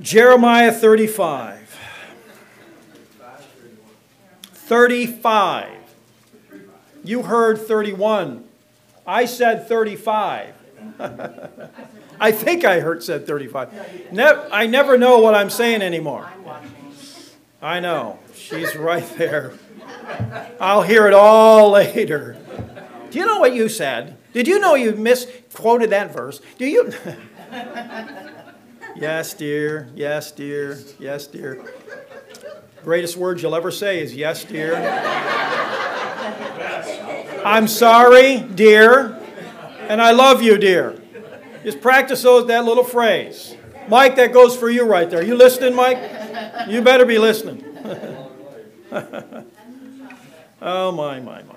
Jeremiah 35. 35. You heard 31. I said 35. I think I heard said 35. Ne- I never know what I'm saying anymore. I know. She's right there. I'll hear it all later. Do you know what you said? Did you know you misquoted that verse? Do you? yes, dear. Yes, dear. Yes, dear. Greatest words you'll ever say is yes, dear. I'm sorry, dear. And I love you, dear. Just practice those, that little phrase. Mike, that goes for you right there. You listening, Mike? You better be listening. oh, my, my, my.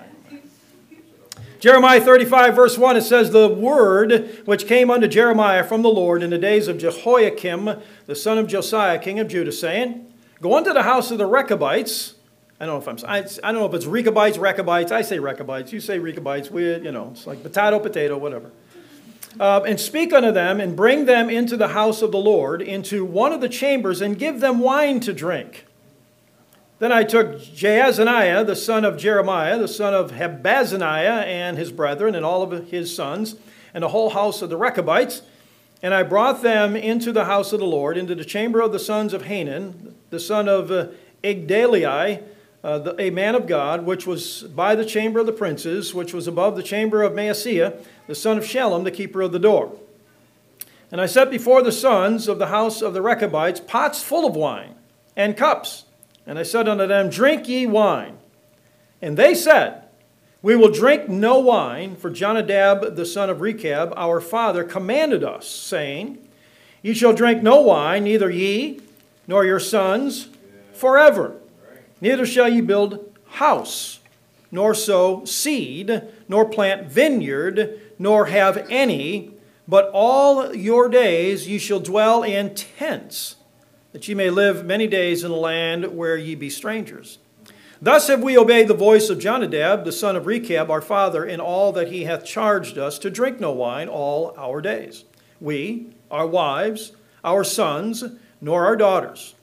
Jeremiah 35, verse 1, it says, The word which came unto Jeremiah from the Lord in the days of Jehoiakim, the son of Josiah, king of Judah, saying, Go unto the house of the Rechabites. I don't know if I'm, I, I don't know if it's Rechabites, Rechabites. I say Rechabites. You say Rechabites. We, you know, it's like potato, potato, whatever. Uh, and speak unto them, and bring them into the house of the Lord, into one of the chambers, and give them wine to drink. Then I took Jaazaniah, the son of Jeremiah, the son of Habaziniah, and his brethren, and all of his sons, and the whole house of the Rechabites, and I brought them into the house of the Lord, into the chamber of the sons of Hanan, the son of uh, uh, a man of God, which was by the chamber of the princes, which was above the chamber of Maaseiah, the son of Shallum, the keeper of the door. And I set before the sons of the house of the Rechabites pots full of wine and cups. And I said unto them, Drink ye wine. And they said, We will drink no wine, for Jonadab the son of Rechab, our father, commanded us, saying, Ye shall drink no wine, neither ye nor your sons, forever. Neither shall ye build house, nor sow seed, nor plant vineyard, nor have any, but all your days ye shall dwell in tents, that ye may live many days in the land where ye be strangers. Thus have we obeyed the voice of Jonadab, the son of Rechab, our father, in all that he hath charged us to drink no wine all our days. We, our wives, our sons, nor our daughters,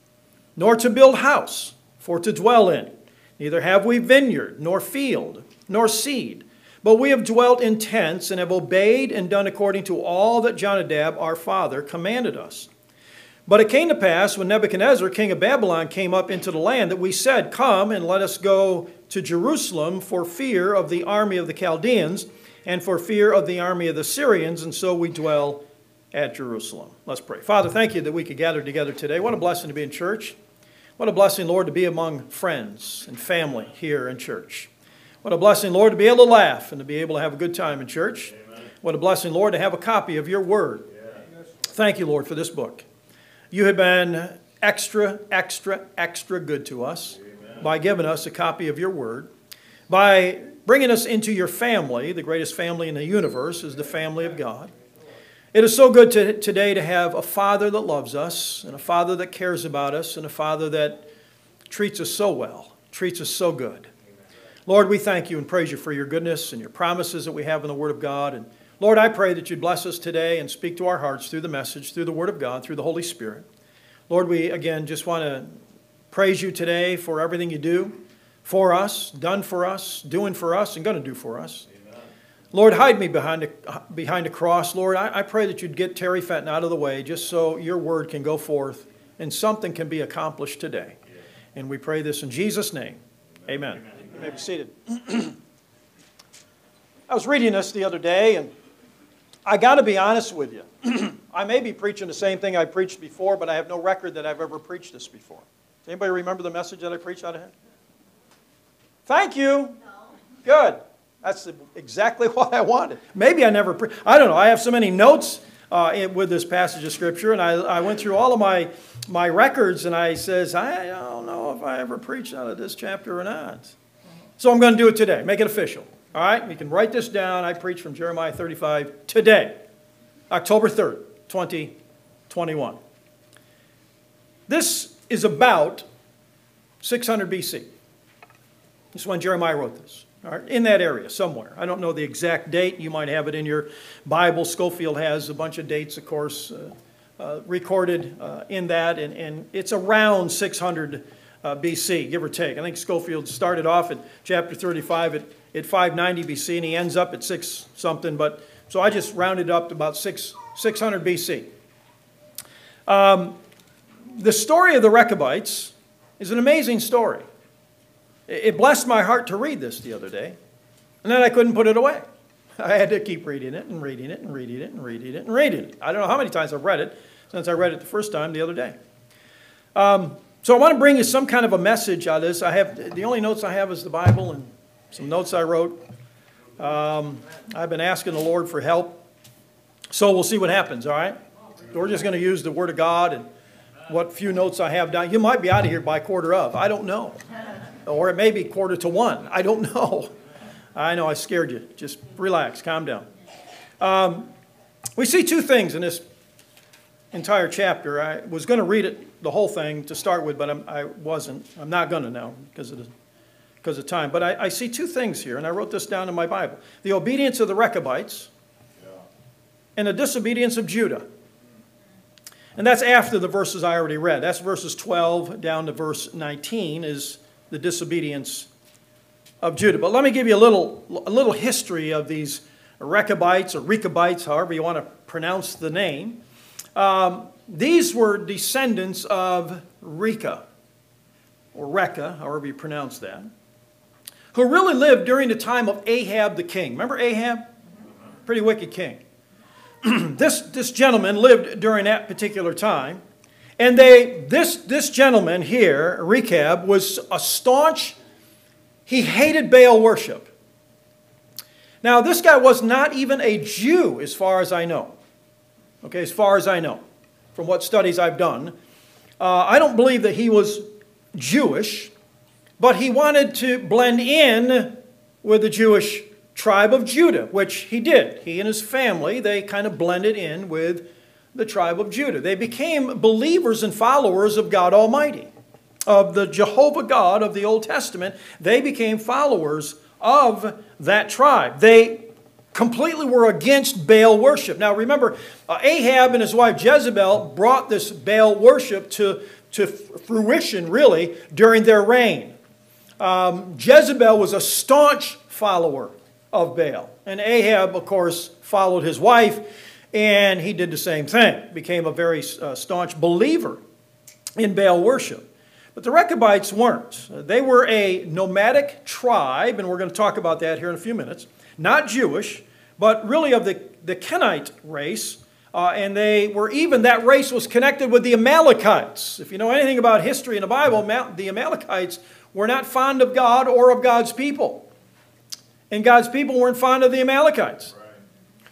nor to build house for to dwell in. Neither have we vineyard, nor field, nor seed, but we have dwelt in tents and have obeyed and done according to all that Jonadab our father commanded us. But it came to pass when Nebuchadnezzar, king of Babylon, came up into the land that we said, Come and let us go to Jerusalem for fear of the army of the Chaldeans and for fear of the army of the Syrians, and so we dwell at Jerusalem. Let's pray. Father, thank you that we could gather together today. What a blessing to be in church. What a blessing, Lord, to be among friends and family here in church. What a blessing, Lord, to be able to laugh and to be able to have a good time in church. Amen. What a blessing, Lord, to have a copy of your word. Yeah. Thank you, Lord, for this book. You have been extra, extra, extra good to us Amen. by giving us a copy of your word, by bringing us into your family. The greatest family in the universe is the family of God. It is so good to, today to have a father that loves us, and a father that cares about us, and a father that treats us so well, treats us so good. Lord, we thank you and praise you for your goodness and your promises that we have in the Word of God. And Lord, I pray that you'd bless us today and speak to our hearts through the message, through the Word of God, through the Holy Spirit. Lord, we again just want to praise you today for everything you do for us, done for us, doing for us, and going to do for us. Lord, hide me behind a, behind a cross. Lord, I, I pray that you'd get Terry Fenton out of the way just so your word can go forth and something can be accomplished today. And we pray this in Jesus' name. Amen. Amen. You may be seated. I was reading this the other day, and I got to be honest with you. I may be preaching the same thing I preached before, but I have no record that I've ever preached this before. Does anybody remember the message that I preached out of here? Thank you. No. Good. That's exactly what I wanted. Maybe I never, I don't know. I have so many notes uh, in, with this passage of Scripture, and I, I went through all of my, my records, and I says, I don't know if I ever preached out of this chapter or not. So I'm going to do it today. Make it official. All right? You can write this down. I preach from Jeremiah 35 today, October 3rd, 2021. This is about 600 BC. This is when Jeremiah wrote this in that area somewhere. I don't know the exact date. You might have it in your Bible. Scofield has a bunch of dates, of course, uh, uh, recorded uh, in that, and, and it's around 600 uh, BC, give or take. I think Scofield started off at chapter 35 at, at 590 BC, and he ends up at 6 something, but so I just rounded up to about 6, 600 BC. Um, the story of the Rechabites is an amazing story. It blessed my heart to read this the other day, and then I couldn't put it away. I had to keep reading it and reading it and reading it and reading it and reading it. I don't know how many times I've read it since I read it the first time the other day. Um, so I want to bring you some kind of a message out of this. I have the only notes I have is the Bible and some notes I wrote. Um, I've been asking the Lord for help, so we'll see what happens. All right, we're just going to use the Word of God and what few notes I have down. You might be out of here by quarter of. I don't know, or it may be quarter to one. I don't know. I know I scared you. Just relax, calm down. Um, we see two things in this entire chapter. I was going to read it, the whole thing, to start with, but I'm, I was not I'm not going to now because of, the, because of time. But I, I, see two things here, and I wrote this down in my Bible the obedience of the Rechabites and the disobedience of Judah. And that's after the verses I already read. That's verses 12 down to verse 19 is the disobedience of Judah. But let me give you a little, a little history of these Rechabites or Rechabites, however you want to pronounce the name. Um, these were descendants of Reka, or Rekha, however you pronounce that, who really lived during the time of Ahab the king. Remember Ahab? Pretty wicked king. this, this gentleman lived during that particular time. And they, this, this gentleman here, Rechab, was a staunch he hated Baal worship. Now, this guy was not even a Jew, as far as I know. Okay, as far as I know, from what studies I've done. Uh, I don't believe that he was Jewish, but he wanted to blend in with the Jewish tribe of Judah, which he did. He and his family, they kind of blended in with the tribe of Judah. They became believers and followers of God Almighty of the Jehovah God of the Old Testament, they became followers of that tribe. They completely were against Baal worship. Now remember, uh, Ahab and his wife Jezebel brought this Baal worship to, to fruition, really, during their reign. Um, Jezebel was a staunch follower of Baal. And Ahab, of course, followed his wife, and he did the same thing, became a very uh, staunch believer in Baal worship. But the Rechabites weren't. They were a nomadic tribe, and we're going to talk about that here in a few minutes. Not Jewish, but really of the, the Kenite race. Uh, and they were even, that race was connected with the Amalekites. If you know anything about history in the Bible, the Amalekites were not fond of God or of God's people. And God's people weren't fond of the Amalekites.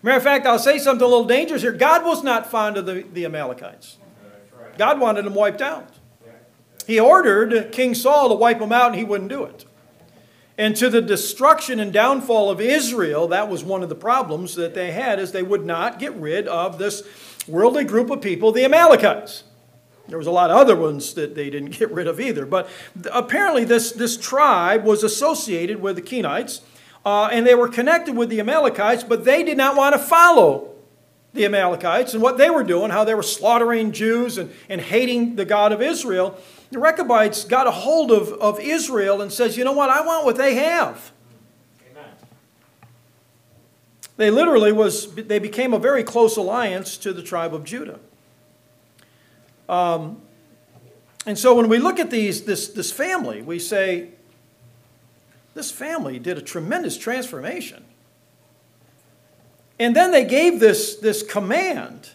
Matter of fact, I'll say something a little dangerous here. God was not fond of the, the Amalekites. God wanted them wiped out. He ordered King Saul to wipe them out, and he wouldn't do it. And to the destruction and downfall of Israel, that was one of the problems that they had, is they would not get rid of this worldly group of people, the Amalekites. There was a lot of other ones that they didn't get rid of either. But apparently this, this tribe was associated with the Kenites, uh, and they were connected with the Amalekites, but they did not want to follow the Amalekites and what they were doing, how they were slaughtering Jews and, and hating the God of Israel the Rechabites got a hold of, of Israel and says, you know what, I want what they have. Amen. They literally was, they became a very close alliance to the tribe of Judah. Um, and so when we look at these, this, this family, we say, this family did a tremendous transformation. And then they gave this, this command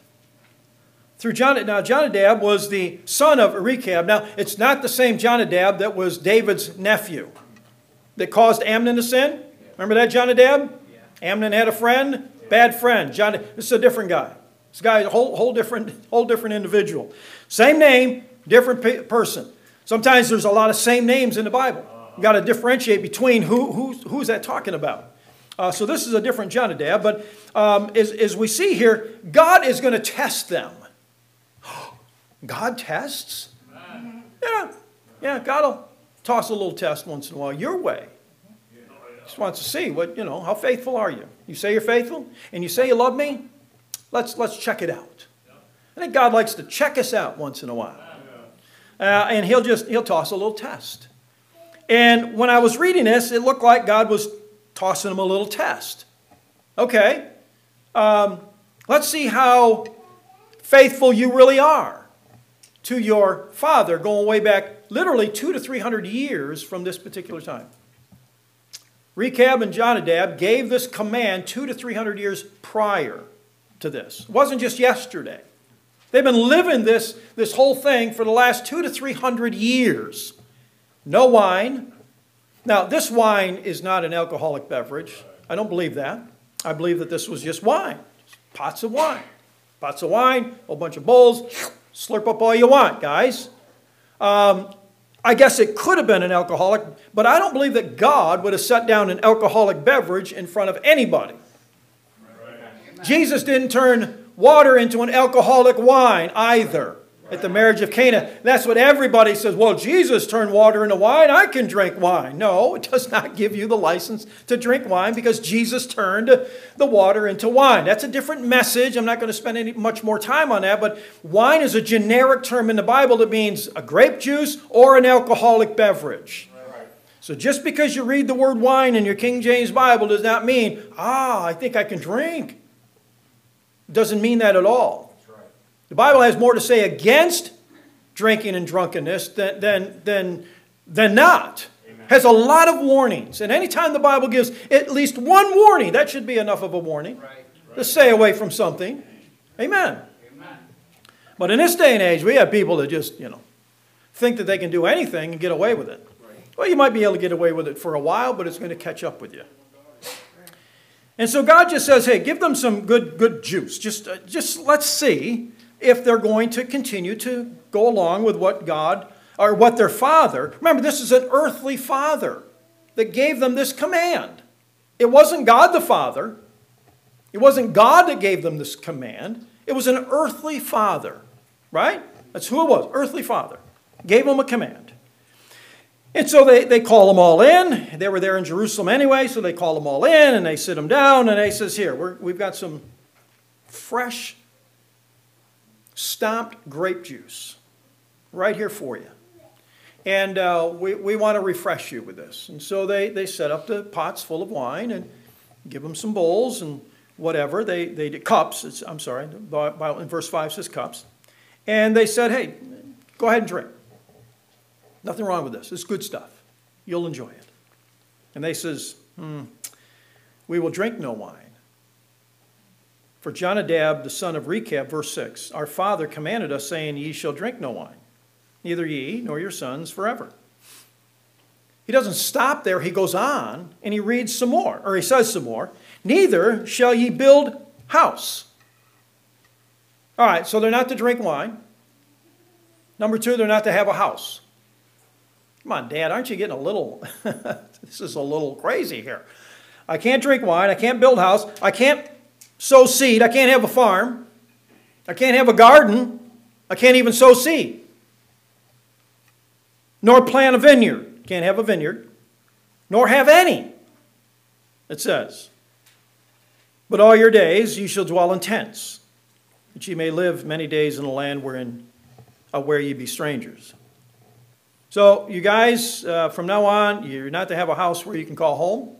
through John, now Jonadab was the son of Rechab. Now, it's not the same Jonadab that was David's nephew that caused Amnon to sin. Remember that Jonadab? Yeah. Amnon had a friend, bad friend. John, this is a different guy. This guy a whole, whole, different, whole different individual. Same name, different person. Sometimes there's a lot of same names in the Bible. You got to differentiate between who, who, who's that talking about. Uh, so this is a different Jonadab, but um, as, as we see here, God is going to test them. God tests? Yeah, yeah, God will toss a little test once in a while your way. Just wants to see what, you know, how faithful are you? You say you're faithful and you say you love me? Let's, let's check it out. I think God likes to check us out once in a while. Uh, and he'll just, he'll toss a little test. And when I was reading this, it looked like God was tossing him a little test. Okay, um, let's see how faithful you really are to your father, going way back literally two to three hundred years from this particular time. Rechab and Jonadab gave this command two to three hundred years prior to this. It wasn't just yesterday. They've been living this, this whole thing for the last two to three hundred years. No wine. Now, this wine is not an alcoholic beverage. I don't believe that. I believe that this was just wine, pots of wine. Pots of wine, a bunch of bowls, slurp up all you want, guys. Um, I guess it could have been an alcoholic, but I don't believe that God would have set down an alcoholic beverage in front of anybody. Right. Jesus didn't turn water into an alcoholic wine either at the marriage of Cana. That's what everybody says. Well, Jesus turned water into wine. I can drink wine. No, it does not give you the license to drink wine because Jesus turned the water into wine. That's a different message. I'm not going to spend any much more time on that, but wine is a generic term in the Bible that means a grape juice or an alcoholic beverage. So just because you read the word wine in your King James Bible does not mean, ah, I think I can drink. Doesn't mean that at all. The Bible has more to say against drinking and drunkenness than, than, than, than not. Amen. Has a lot of warnings. And anytime the Bible gives at least one warning, that should be enough of a warning right. Right. to stay away from something. Amen. Amen. But in this day and age, we have people that just, you know, think that they can do anything and get away with it. Well, you might be able to get away with it for a while, but it's going to catch up with you. And so God just says, hey, give them some good, good juice. Just, uh, just let's see if they're going to continue to go along with what God or what their father, remember, this is an earthly father that gave them this command. It wasn't God the Father, it wasn't God that gave them this command, it was an earthly father, right? That's who it was, earthly father. Gave them a command. And so they, they call them all in. They were there in Jerusalem anyway, so they call them all in and they sit them down and they says, here, we're, we've got some fresh stomped grape juice right here for you. And uh, we, we want to refresh you with this. And so they, they set up the pots full of wine and give them some bowls and whatever. They, they did cups. I'm sorry, in verse 5 says cups. And they said, hey, go ahead and drink. Nothing wrong with this. It's good stuff. You'll enjoy it. And they says, hmm, we will drink no wine for Jonadab, the son of Rechab, verse 6, Our father commanded us, saying, Ye shall drink no wine, neither ye nor your sons forever. He doesn't stop there, he goes on and he reads some more, or he says some more. Neither shall ye build house. All right, so they're not to drink wine. Number two, they're not to have a house. Come on, Dad, aren't you getting a little, this is a little crazy here. I can't drink wine, I can't build house, I can't sow seed. I can't have a farm. I can't have a garden. I can't even sow seed. Nor plant a vineyard. Can't have a vineyard. Nor have any, it says. But all your days you shall dwell in tents, that ye may live many days in the land wherein, uh, where ye be strangers. So, you guys, uh, from now on, you're not to have a house where you can call home.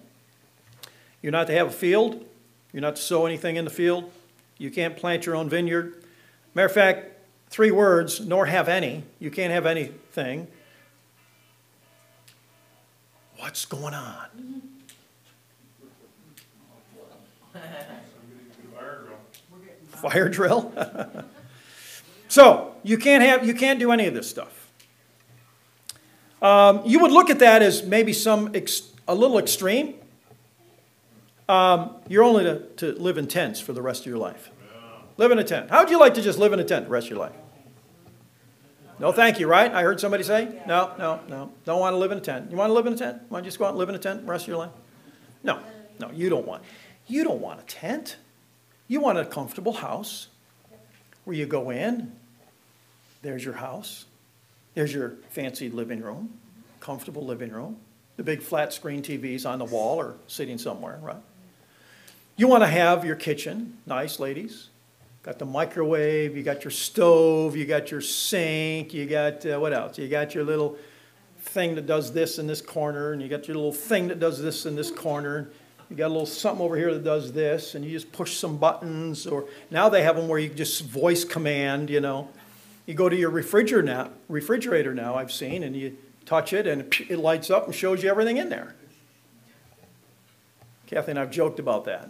You're not to have a field. You're not to sow anything in the field. You can't plant your own vineyard. Matter of fact, three words, nor have any. You can't have anything. What's going on? Fire drill? so, you can't have you can't do any of this stuff. Um, you would look at that as maybe some a little extreme. Um, you're only to, to live in tents for the rest of your life. Live in a tent. How would you like to just live in a tent the rest of your life? No, thank you, right? I heard somebody say? No, no, no. Don't want to live in a tent. You want to live in a tent? Want to just go out and live in a tent the rest of your life? No, no, you don't want. You don't want a tent. You want a comfortable house where you go in. There's your house. There's your fancy living room, comfortable living room. The big flat screen TVs on the wall or sitting somewhere, right? You want to have your kitchen, nice ladies. Got the microwave, you got your stove, you got your sink, you got, uh, what else? You got your little thing that does this in this corner, and you got your little thing that does this in this corner. You got a little something over here that does this, and you just push some buttons, or now they have them where you just voice command, you know. You go to your refrigerator now, refrigerator now, I've seen, and you touch it, and it lights up and shows you everything in there. Kathy and I've joked about that.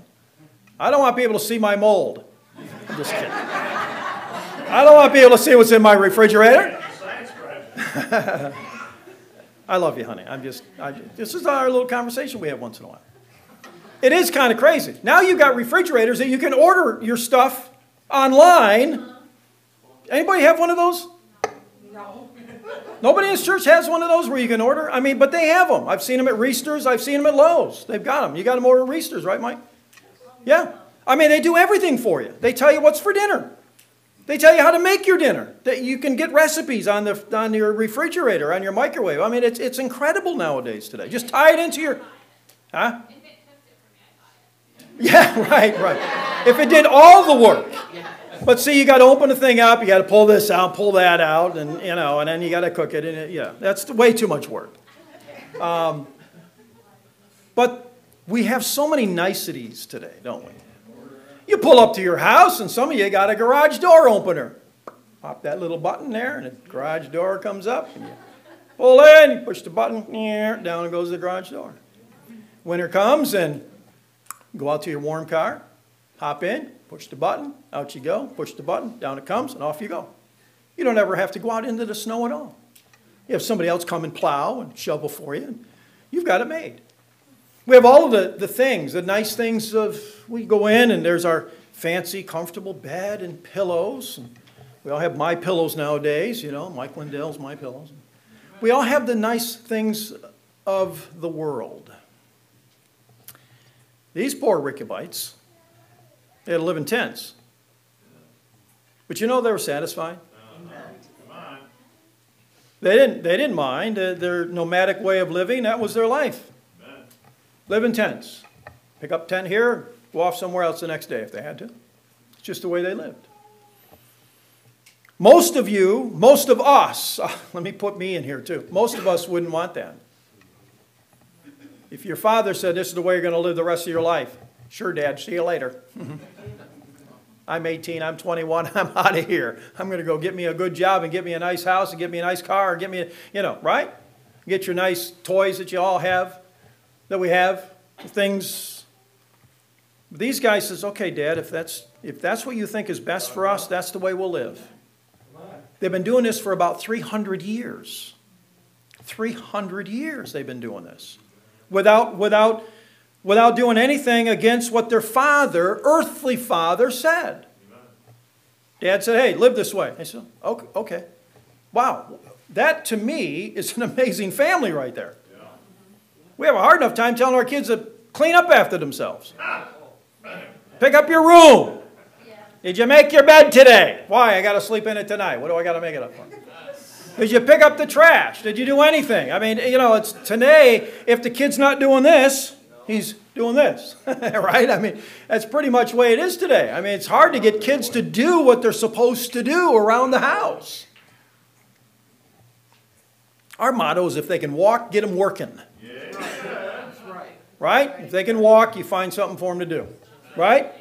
I don't want people to see my mold. I'm just kidding. I don't want people to see what's in my refrigerator. I love you, honey. I'm just, I, this is our little conversation we have once in a while. It is kind of crazy. Now you've got refrigerators that you can order your stuff online. Anybody have one of those? No. Nobody in this church has one of those where you can order? I mean, but they have them. I've seen them at Reister's. I've seen them at Lowe's. They've got them. You got them over at Reester's, right, Mike? Yeah. I mean, they do everything for you. They tell you what's for dinner. They tell you how to make your dinner. That you can get recipes on the on your refrigerator, on your microwave. I mean, it's it's incredible nowadays today. Just tie it into your, huh? Yeah, right, right. If it did all the work. But see, you got to open the thing up, you got to pull this out, pull that out, and you know, and then you got to cook it. And it, yeah, that's way too much work. Um, but we have so many niceties today, don't we? You pull up to your house, and some of you got a garage door opener. Pop that little button there, and the garage door comes up. And you pull in, you push the button, down goes the garage door. Winter comes, and go out to your warm car, hop in, push the button, out you go, push the button, down it comes, and off you go. You don't ever have to go out into the snow at all. You have somebody else come and plow and shovel for you, and you've got it made. We have all of the, the things, the nice things of, we go in and there's our fancy, comfortable bed and pillows. And we all have my pillows nowadays, you know, Mike Lindell's my pillows. We all have the nice things of the world. These poor Rechabites, they had to live in tents. But you know they were satisfied? They didn't, they didn't mind. Uh, their nomadic way of living, that was their life. Live in tents. Pick up tent here, go off somewhere else the next day if they had to. It's just the way they lived. Most of you, most of us, ah, let me put me in here too, most of us wouldn't want that. If your father said, This is the way you're going to live the rest of your life, sure, Dad, see you later. I'm 18, I'm 21, I'm out of here. I'm going to go get me a good job and get me a nice house and get me a nice car and get me, a, you know, right? Get your nice toys that you all have that we have, things. These guys says, okay, Dad, if that's, if that's what you think is best for us, that's the way we'll live. They've been doing this for about 300 years. 300 years they've been doing this. Without, without, without doing anything against what their father, earthly father, said. Dad said, hey, live this way. I said, okay, okay. Wow, that to me is an amazing family right there. We have a hard enough time telling our kids to clean up after themselves. Pick up your room. Did you make your bed today? Why? I got to sleep in it tonight. What do I got to make it up for? Did you pick up the trash? Did you do anything? I mean, you know, it's today, if the kid's not doing this, he's doing this, right? I mean, that's pretty much the way it is today. I mean, it's hard to get kids to do what they're supposed to do around the house. Our motto is if they can walk, get them working. Right? If they can walk, you find something for them to do. Right?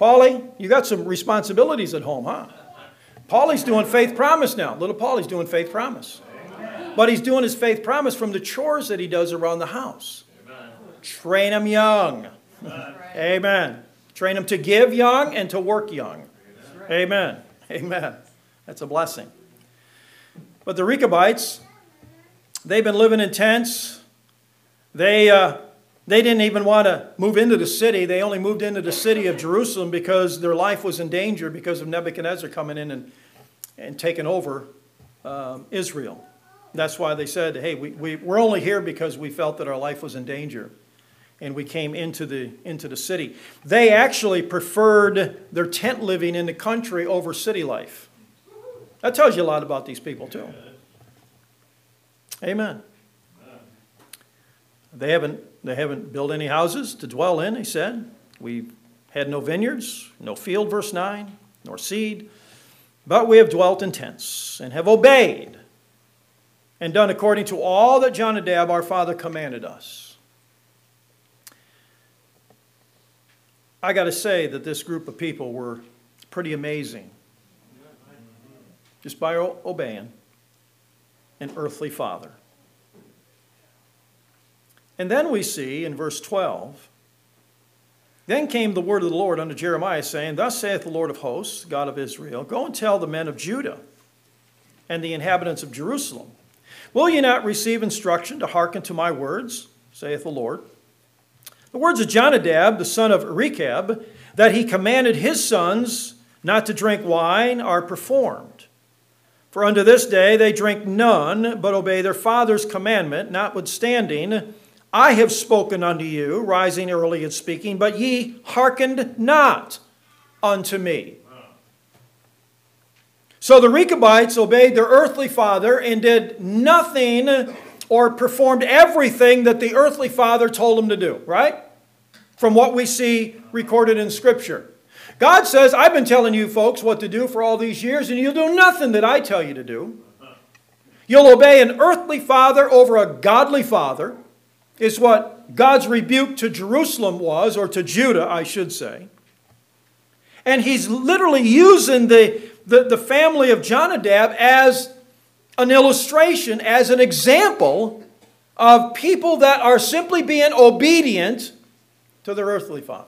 Paulie, you got some responsibilities at home, huh? Paulie's doing faith promise now. Little Paulie's doing faith promise. But he's doing his faith promise from the chores that he does around the house. Train them young. Amen. Train them to give young and to work young. Amen. Amen. That's a blessing. But the Rechabites, they've been living in tents. They, uh, they didn't even want to move into the city. They only moved into the city of Jerusalem because their life was in danger because of Nebuchadnezzar coming in and, and taking over um, Israel. That's why they said, hey, we, we, we're only here because we felt that our life was in danger. And we came into the, into the city. They actually preferred their tent living in the country over city life. That tells you a lot about these people, too. Amen. They haven't, they haven't built any houses to dwell in, he said. We had no vineyards, no field, verse 9. nor seed, but we have dwelt in tents and have obeyed and done according to all that Jonadab our father commanded us. I got to say that this group of people were pretty amazing just by obeying an earthly father. And then we see in verse 12 Then came the word of the Lord unto Jeremiah, saying, Thus saith the Lord of hosts, God of Israel, Go and tell the men of Judah and the inhabitants of Jerusalem, Will ye not receive instruction to hearken to my words, saith the Lord? The words of Jonadab, the son of Rechab, that he commanded his sons not to drink wine, are performed. For unto this day they drink none, but obey their father's commandment, notwithstanding, I have spoken unto you, rising early and speaking, but ye hearkened not unto me. So the Rechabites obeyed their earthly father and did nothing or performed everything that the earthly father told him to do, right? From what we see recorded in Scripture. God says, I've been telling you folks what to do for all these years, and you'll do nothing that I tell you to do. You'll obey an earthly father over a godly father, is what God's rebuke to Jerusalem was, or to Judah, I should say. And he's literally using the, the, the family of Jonadab as an illustration, as an example of people that are simply being obedient to their earthly father.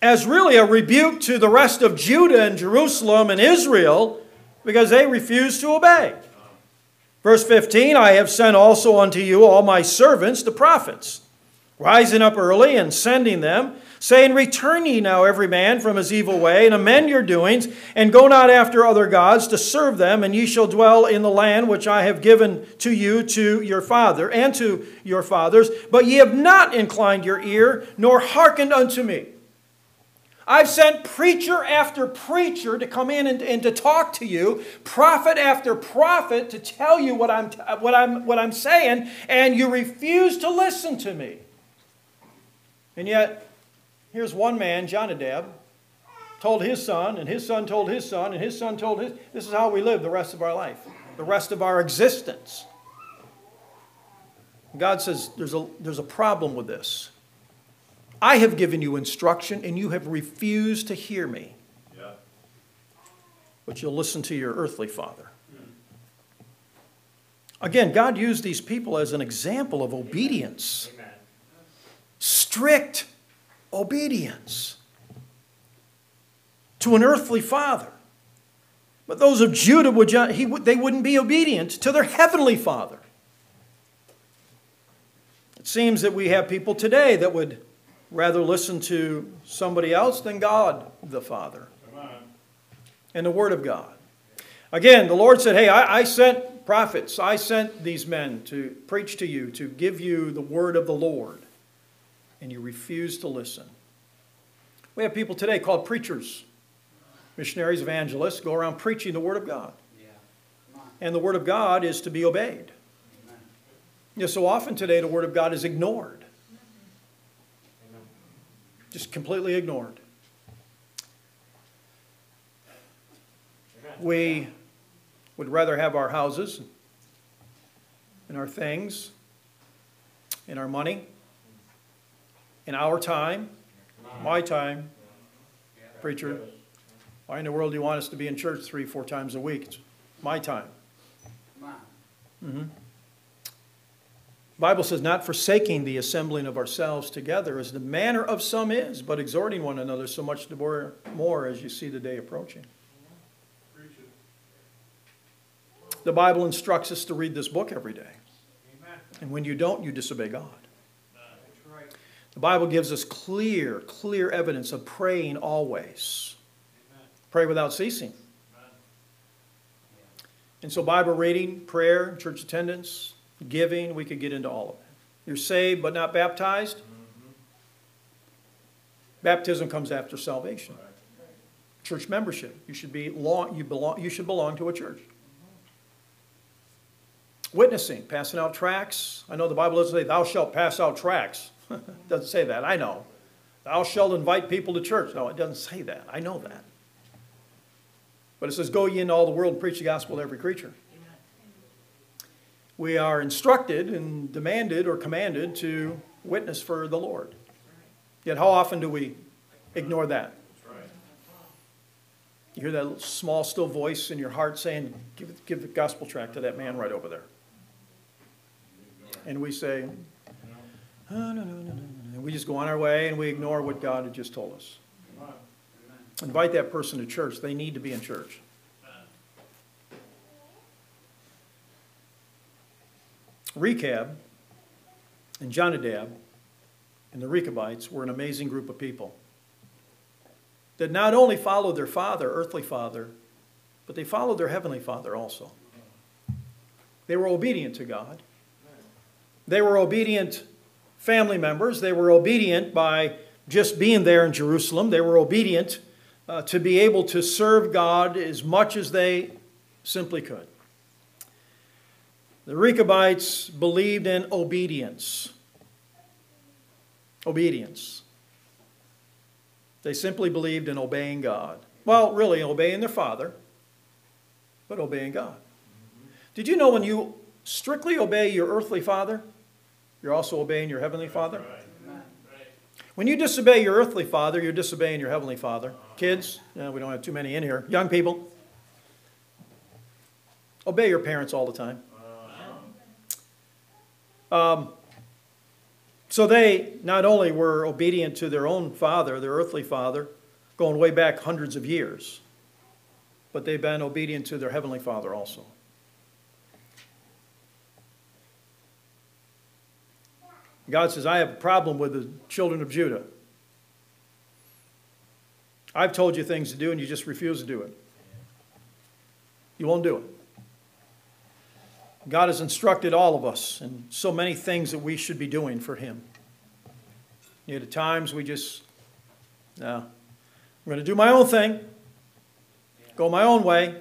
As really a rebuke to the rest of Judah and Jerusalem and Israel because they refused to obey. Verse 15 I have sent also unto you all my servants, the prophets, rising up early and sending them saying, Return ye now every man from his evil way, and amend your doings, and go not after other gods to serve them, and ye shall dwell in the land which I have given to you to your father and to your fathers. But ye have not inclined your ear, nor hearkened unto me. I've sent preacher after preacher to come in and, and, to talk to you, prophet after prophet to tell you what I'm, what, I'm, what I'm saying, and you refuse to listen to me. And yet, Here's one man, Jonadab, told his son, and his son told his son, and his son told his. This is how we live the rest of our life, the rest of our existence. God says there's a, there's a problem with this. I have given you instruction, and you have refused to hear me. Yeah. But you'll listen to your earthly father. Again, God used these people as an example of obedience. Amen. Strict obedience to an earthly father. But those of Judah, would, he, they wouldn't be obedient to their heavenly father. It seems that we have people today that would rather listen to somebody else than God the Father and the Word of God. Again, the Lord said, Hey, I, I, sent prophets, I sent these men to preach to you, to give you the Word of the Lord and you refuse to listen. We have people today called preachers, missionaries, evangelists, go around preaching the Word of God. And the Word of God is to be obeyed. Know, so often today the Word of God is ignored. Just completely ignored. We would rather have our houses and our things and our money in our time, my time, preacher, why in the world do you want us to be in church three, four times a week? It's my time. Mm-hmm. Bible says, not forsaking the assembling of ourselves together as the manner of some is, but exhorting one another so much the more, more as you see the day approaching. The Bible instructs us to read this book every day. And when you don't, you disobey God. The Bible gives us clear, clear evidence of praying always. Amen. Pray without ceasing. Amen. And so, Bible reading, prayer, church attendance, giving, we could get into all of it. You're saved but not baptized. Mm-hmm. Baptism comes after salvation. Right. Church membership. You should be long, you belong you should belong to a church. Witnessing, passing out tracts. I know the Bible doesn't say thou shalt pass out tracts. Doesn't say that, I know. Thou shalt invite people to church. No, it doesn't say that. I know that. But it says, Go ye into all the world and preach the gospel to every creature. We are instructed and demanded or commanded to witness for the Lord. Yet, how often do we ignore that? You hear that small, still voice in your heart saying, Give, give the gospel tract to that man right over there. And we say, no, no, no, no. And we just go on our way and we ignore what God had just told us. Invite that person to church. They need to be in church. Rechab and Jonadab and the Rechabites were an amazing group of people that not only followed their father, earthly father, but they followed their heavenly father also. They were obedient to God. They were obedient family members. They were obedient by just being there in Jerusalem. They were obedient uh, to be able to serve God as much as they simply could. The Rechabites believed in obedience. Obedience. They simply believed in obeying God. Well, really, obeying their father, but obeying God. Did you know when you strictly obey your earthly father, you're also obeying your heavenly father? When you disobey your earthly father, you're disobeying your heavenly father. Kids, yeah, we don't have too many in here. Young people, obey your parents all the time. Um, so they not only were obedient to their own father, their earthly father, going way back hundreds of years, but they've been obedient to their heavenly father also. God says, I have a problem with the children of Judah. I've told you things to do and you just refuse to do it. You won't do it. God has instructed all of us in so many things that we should be doing for Him. Yet at times we just, no, I'm going to do my own thing, go my own way,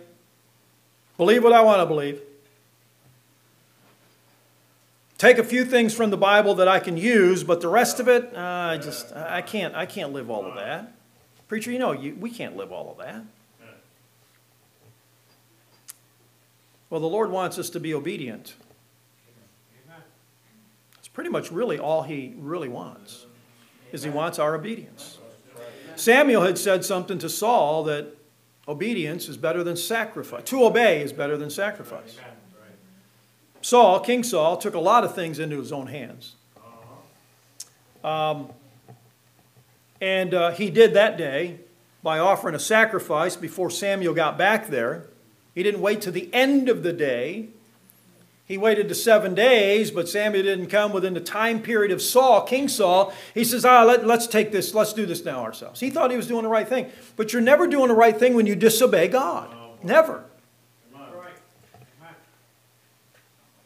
believe what I want to believe, take a few things from the Bible that I can use, but the rest of it, uh, I just, I can't, I can't live all of that. Preacher, you know, you, we can't live all of that. Well, the Lord wants us to be obedient. It's pretty much really all he really wants, is he wants our obedience. Samuel had said something to Saul that obedience is better than sacrifice. To obey is better than sacrifice. Saul, King Saul, took a lot of things into his own hands. Um, and uh, he did that day by offering a sacrifice before Samuel got back there. He didn't wait to the end of the day. He waited to seven days, but Samuel didn't come within the time period of Saul, King Saul. He says, ah, let, let's take this, let's do this now ourselves. He thought he was doing the right thing. But you're never doing the right thing when you disobey God. Never.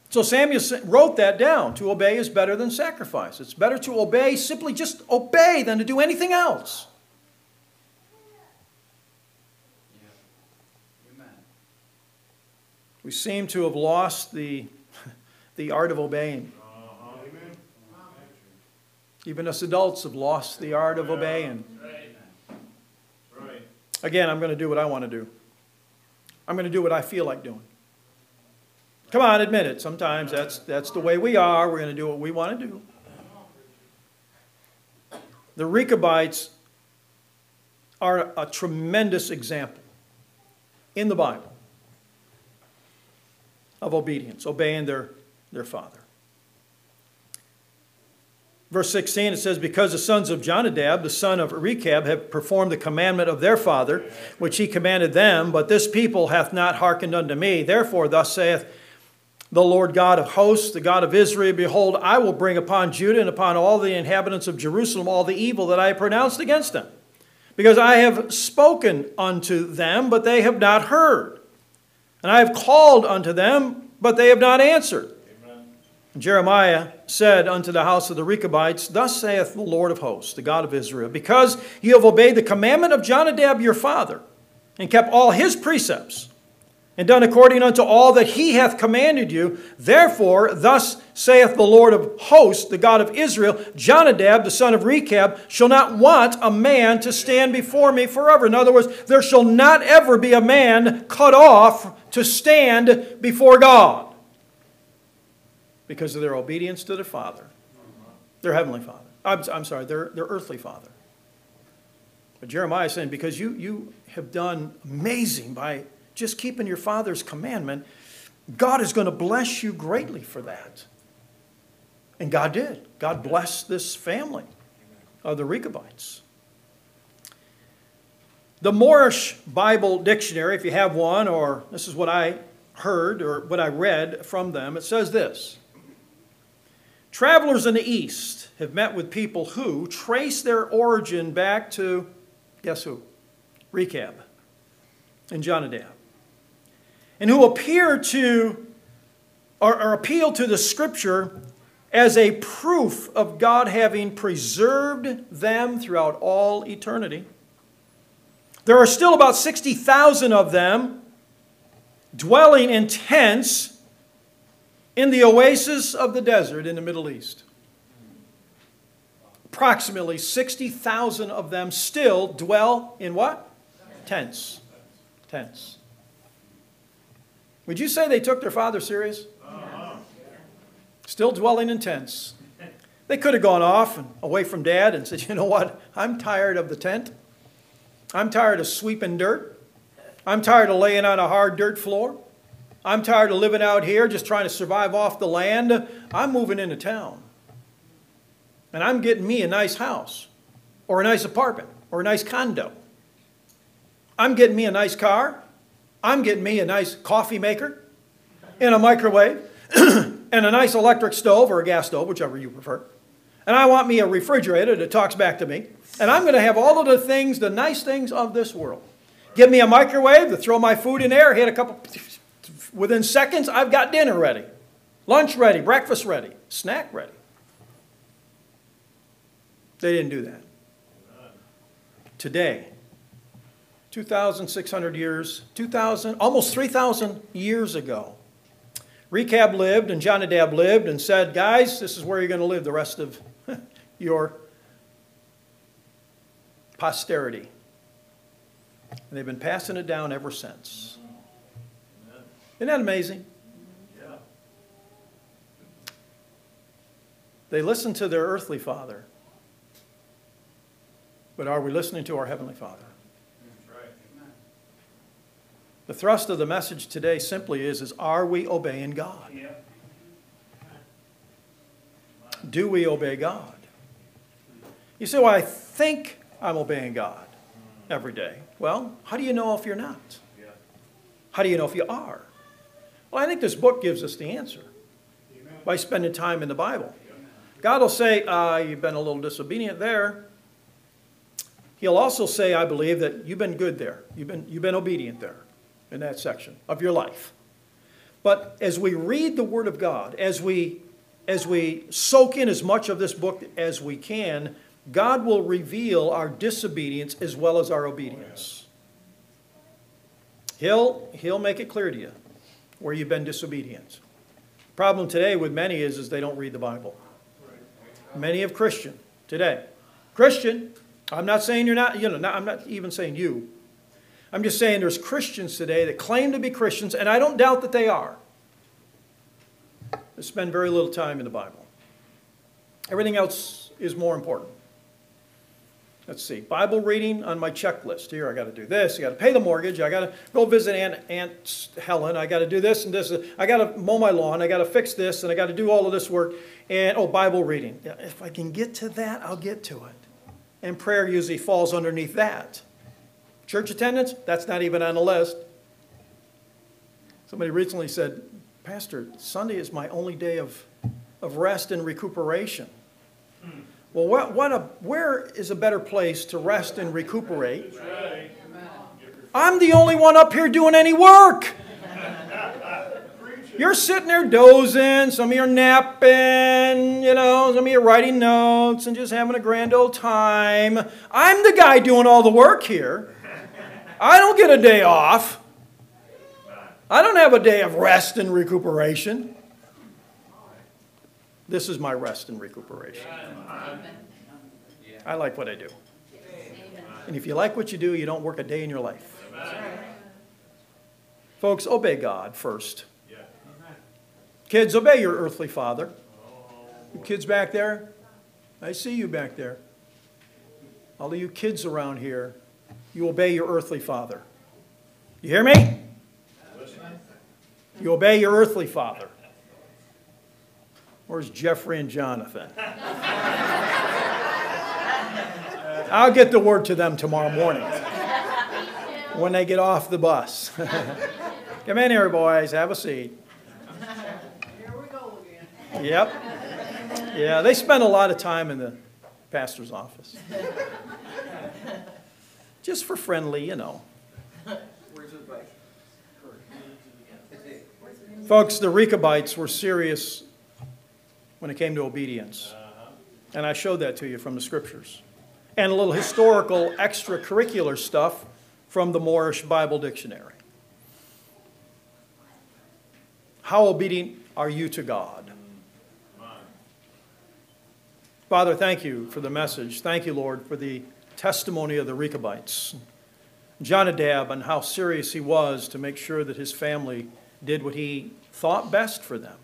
So Samuel wrote that down. To obey is better than sacrifice. It's better to obey, simply just obey, than to do anything else. We seem to have lost the, the art of obeying. Uh-huh. Even us adults have lost the art of obeying. Again, I'm going to do what I want to do. I'm going to do what I feel like doing. Come on, admit it. Sometimes that's, that's the way we are. We're going to do what we want to do. The Rechabites are a tremendous example in the Bible of obedience, obeying their, their father. Verse 16, it says, Because the sons of Jonadab, the son of Rechab, have performed the commandment of their father, which he commanded them, but this people hath not hearkened unto me. Therefore, thus saith the Lord God of hosts, the God of Israel, Behold, I will bring upon Judah and upon all the inhabitants of Jerusalem all the evil that I have pronounced against them. Because I have spoken unto them, but they have not heard. And I have called unto them, but they have not answered. Jeremiah said unto the house of the Rechabites, Thus saith the Lord of hosts, the God of Israel, because you have obeyed the commandment of Jonadab your father, and kept all his precepts, and done according unto all that he hath commanded you. Therefore, thus saith the Lord of hosts, the God of Israel Jonadab, the son of Rechab, shall not want a man to stand before me forever. In other words, there shall not ever be a man cut off to stand before God because of their obedience to their father, their heavenly father. I'm, I'm sorry, their, their earthly father. But Jeremiah is saying, because you, you have done amazing by just keeping your father's commandment, God is going to bless you greatly for that. And God did. God blessed this family of the Rechabites. The Morrish Bible Dictionary, if you have one, or this is what I heard or what I read from them, it says this Travelers in the East have met with people who trace their origin back to, guess who? Rechab and Jonadab and who appear to or, or appeal to the scripture as a proof of God having preserved them throughout all eternity. There are still about 60,000 of them dwelling in tents in the oasis of the desert in the Middle East. Approximately 60,000 of them still dwell in what? Tents. Tents. Would you say they took their father serious? Uh-huh. Still dwelling in tents. They could have gone off and away from dad and said, you know what? I'm tired of the tent. I'm tired of sweeping dirt. I'm tired of laying on a hard dirt floor. I'm tired of living out here just trying to survive off the land. I'm moving into town. And I'm getting me a nice house or a nice apartment or a nice condo. I'm getting me a nice car. I'm getting me a nice coffee maker and a microwave and a nice electric stove or a gas stove, whichever you prefer. And I want me a refrigerator that talks back to me. And I'm going to have all of the things, the nice things of this world. Give me a microwave to throw my food in there, hit a couple, within seconds, I've got dinner ready, lunch ready, breakfast ready, snack ready. They didn't do that. Today, 2,600 years, 2,000, almost 3,000 years ago. Rechab lived and Jonadab lived and said, Guys, this is where you're going to live the rest of your posterity. And they've been passing it down ever since. Isn't that amazing? Yeah. They listened to their earthly father. But are we listening to our heavenly father? The thrust of the message today simply is, is are we obeying God? Do we obey God? You say, well, I think I'm obeying God every day. Well, how do you know if you're not? How do you know if you are? Well, I think this book gives us the answer by spending time in the Bible. God will say, uh, You've been a little disobedient there. He'll also say, I believe, that you've been good there. You've been, you've been obedient there in that section of your life. But as we read the Word of God, as we, as we soak in as much of this book as we can, God will reveal our disobedience as well as our obedience. He'll, he'll make it clear to you where you've been disobedient. Problem today with many is, is they don't read the Bible. Many of Christian today. Christian, I'm not saying you're not, you know, not, I'm not even saying you. I'm just saying there's Christians today that claim to be Christians, and I don't doubt that they are, that spend very little time in the Bible. Everything else is more important. Let's see, Bible reading on my checklist. Here, I got to do this. I got to pay the mortgage. I got to go visit Aunt, Aunt Helen. I got to do this and this. I got to mow my lawn. I got to fix this, and I got to do all of this work. And oh, Bible reading. If I can get to that, I'll get to it. And prayer usually falls underneath that. Church attendance, that's not even on the list. Somebody recently said, Pastor, Sunday is my only day of, of rest and recuperation. Well, what, what a, where is a better place to rest and recuperate? I'm the only one up here doing any work. You're sitting there dozing, some of you are napping, you know, some of you are writing notes and just having a grand old time. I'm the guy doing all the work here. I don't get a day off. I don't have a day of rest and recuperation. This is my rest and recuperation. I like what I do. And if you like what you do, you don't work a day in your life. Folks, obey God first. Kids, obey your earthly father. You kids back there, I see you back there. All of you kids around here, you obey your earthly father. You hear me? You obey your earthly father. Where's Jeffrey and Jonathan? I'll get the word to them tomorrow morning when they get off the bus. Come in here, boys. Have a seat. Here we go again. Yep. Yeah, they spend a lot of time in the pastor's office. Just for friendly, you know. Folks, the Rechabites were serious when it came to obedience. And I showed that to you from the scriptures. And a little historical extracurricular stuff from the Morrish Bible Dictionary. How obedient are you to God? Father, thank you for the message. Thank you, Lord, for the testimony of the Rechabites. Jonadab and how serious he was to make sure that his family did what he thought best for them.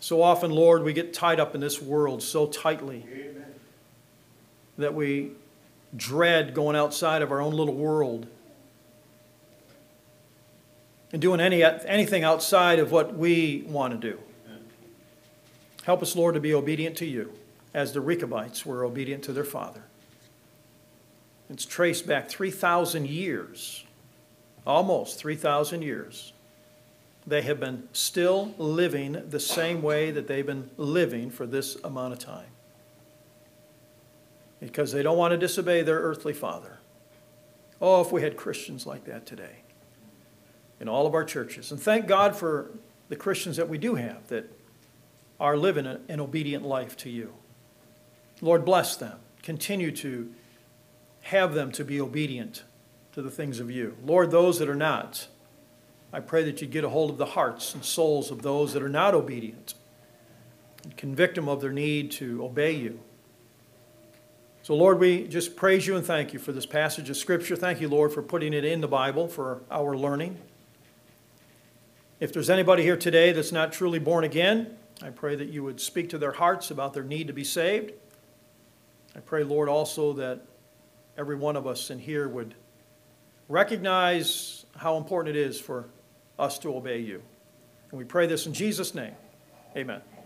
So often, Lord, we get tied up in this world so tightly that we dread going outside of our own little world and doing any, anything outside of what we want to do. Help us, Lord, to be obedient to you as the Rechabites were obedient to their father. It's traced back 3,000 years, almost 3,000 years. They have been still living the same way that they've been living for this amount of time because they don't want to disobey their earthly father. Oh, if we had Christians like that today in all of our churches. And thank God for the Christians that we do have that are living an obedient life to you. Lord, bless them. Continue to have them to be obedient to the things of you. Lord, those that are not, I pray that you get a hold of the hearts and souls of those that are not obedient and convict them of their need to obey you. So, Lord, we just praise you and thank you for this passage of Scripture. Thank you, Lord, for putting it in the Bible for our learning. If there's anybody here today that's not truly born again, I pray that you would speak to their hearts about their need to be saved. I pray, Lord, also that every one of us in here would recognize how important it is for us to obey you. And we pray this in Jesus' name. Amen.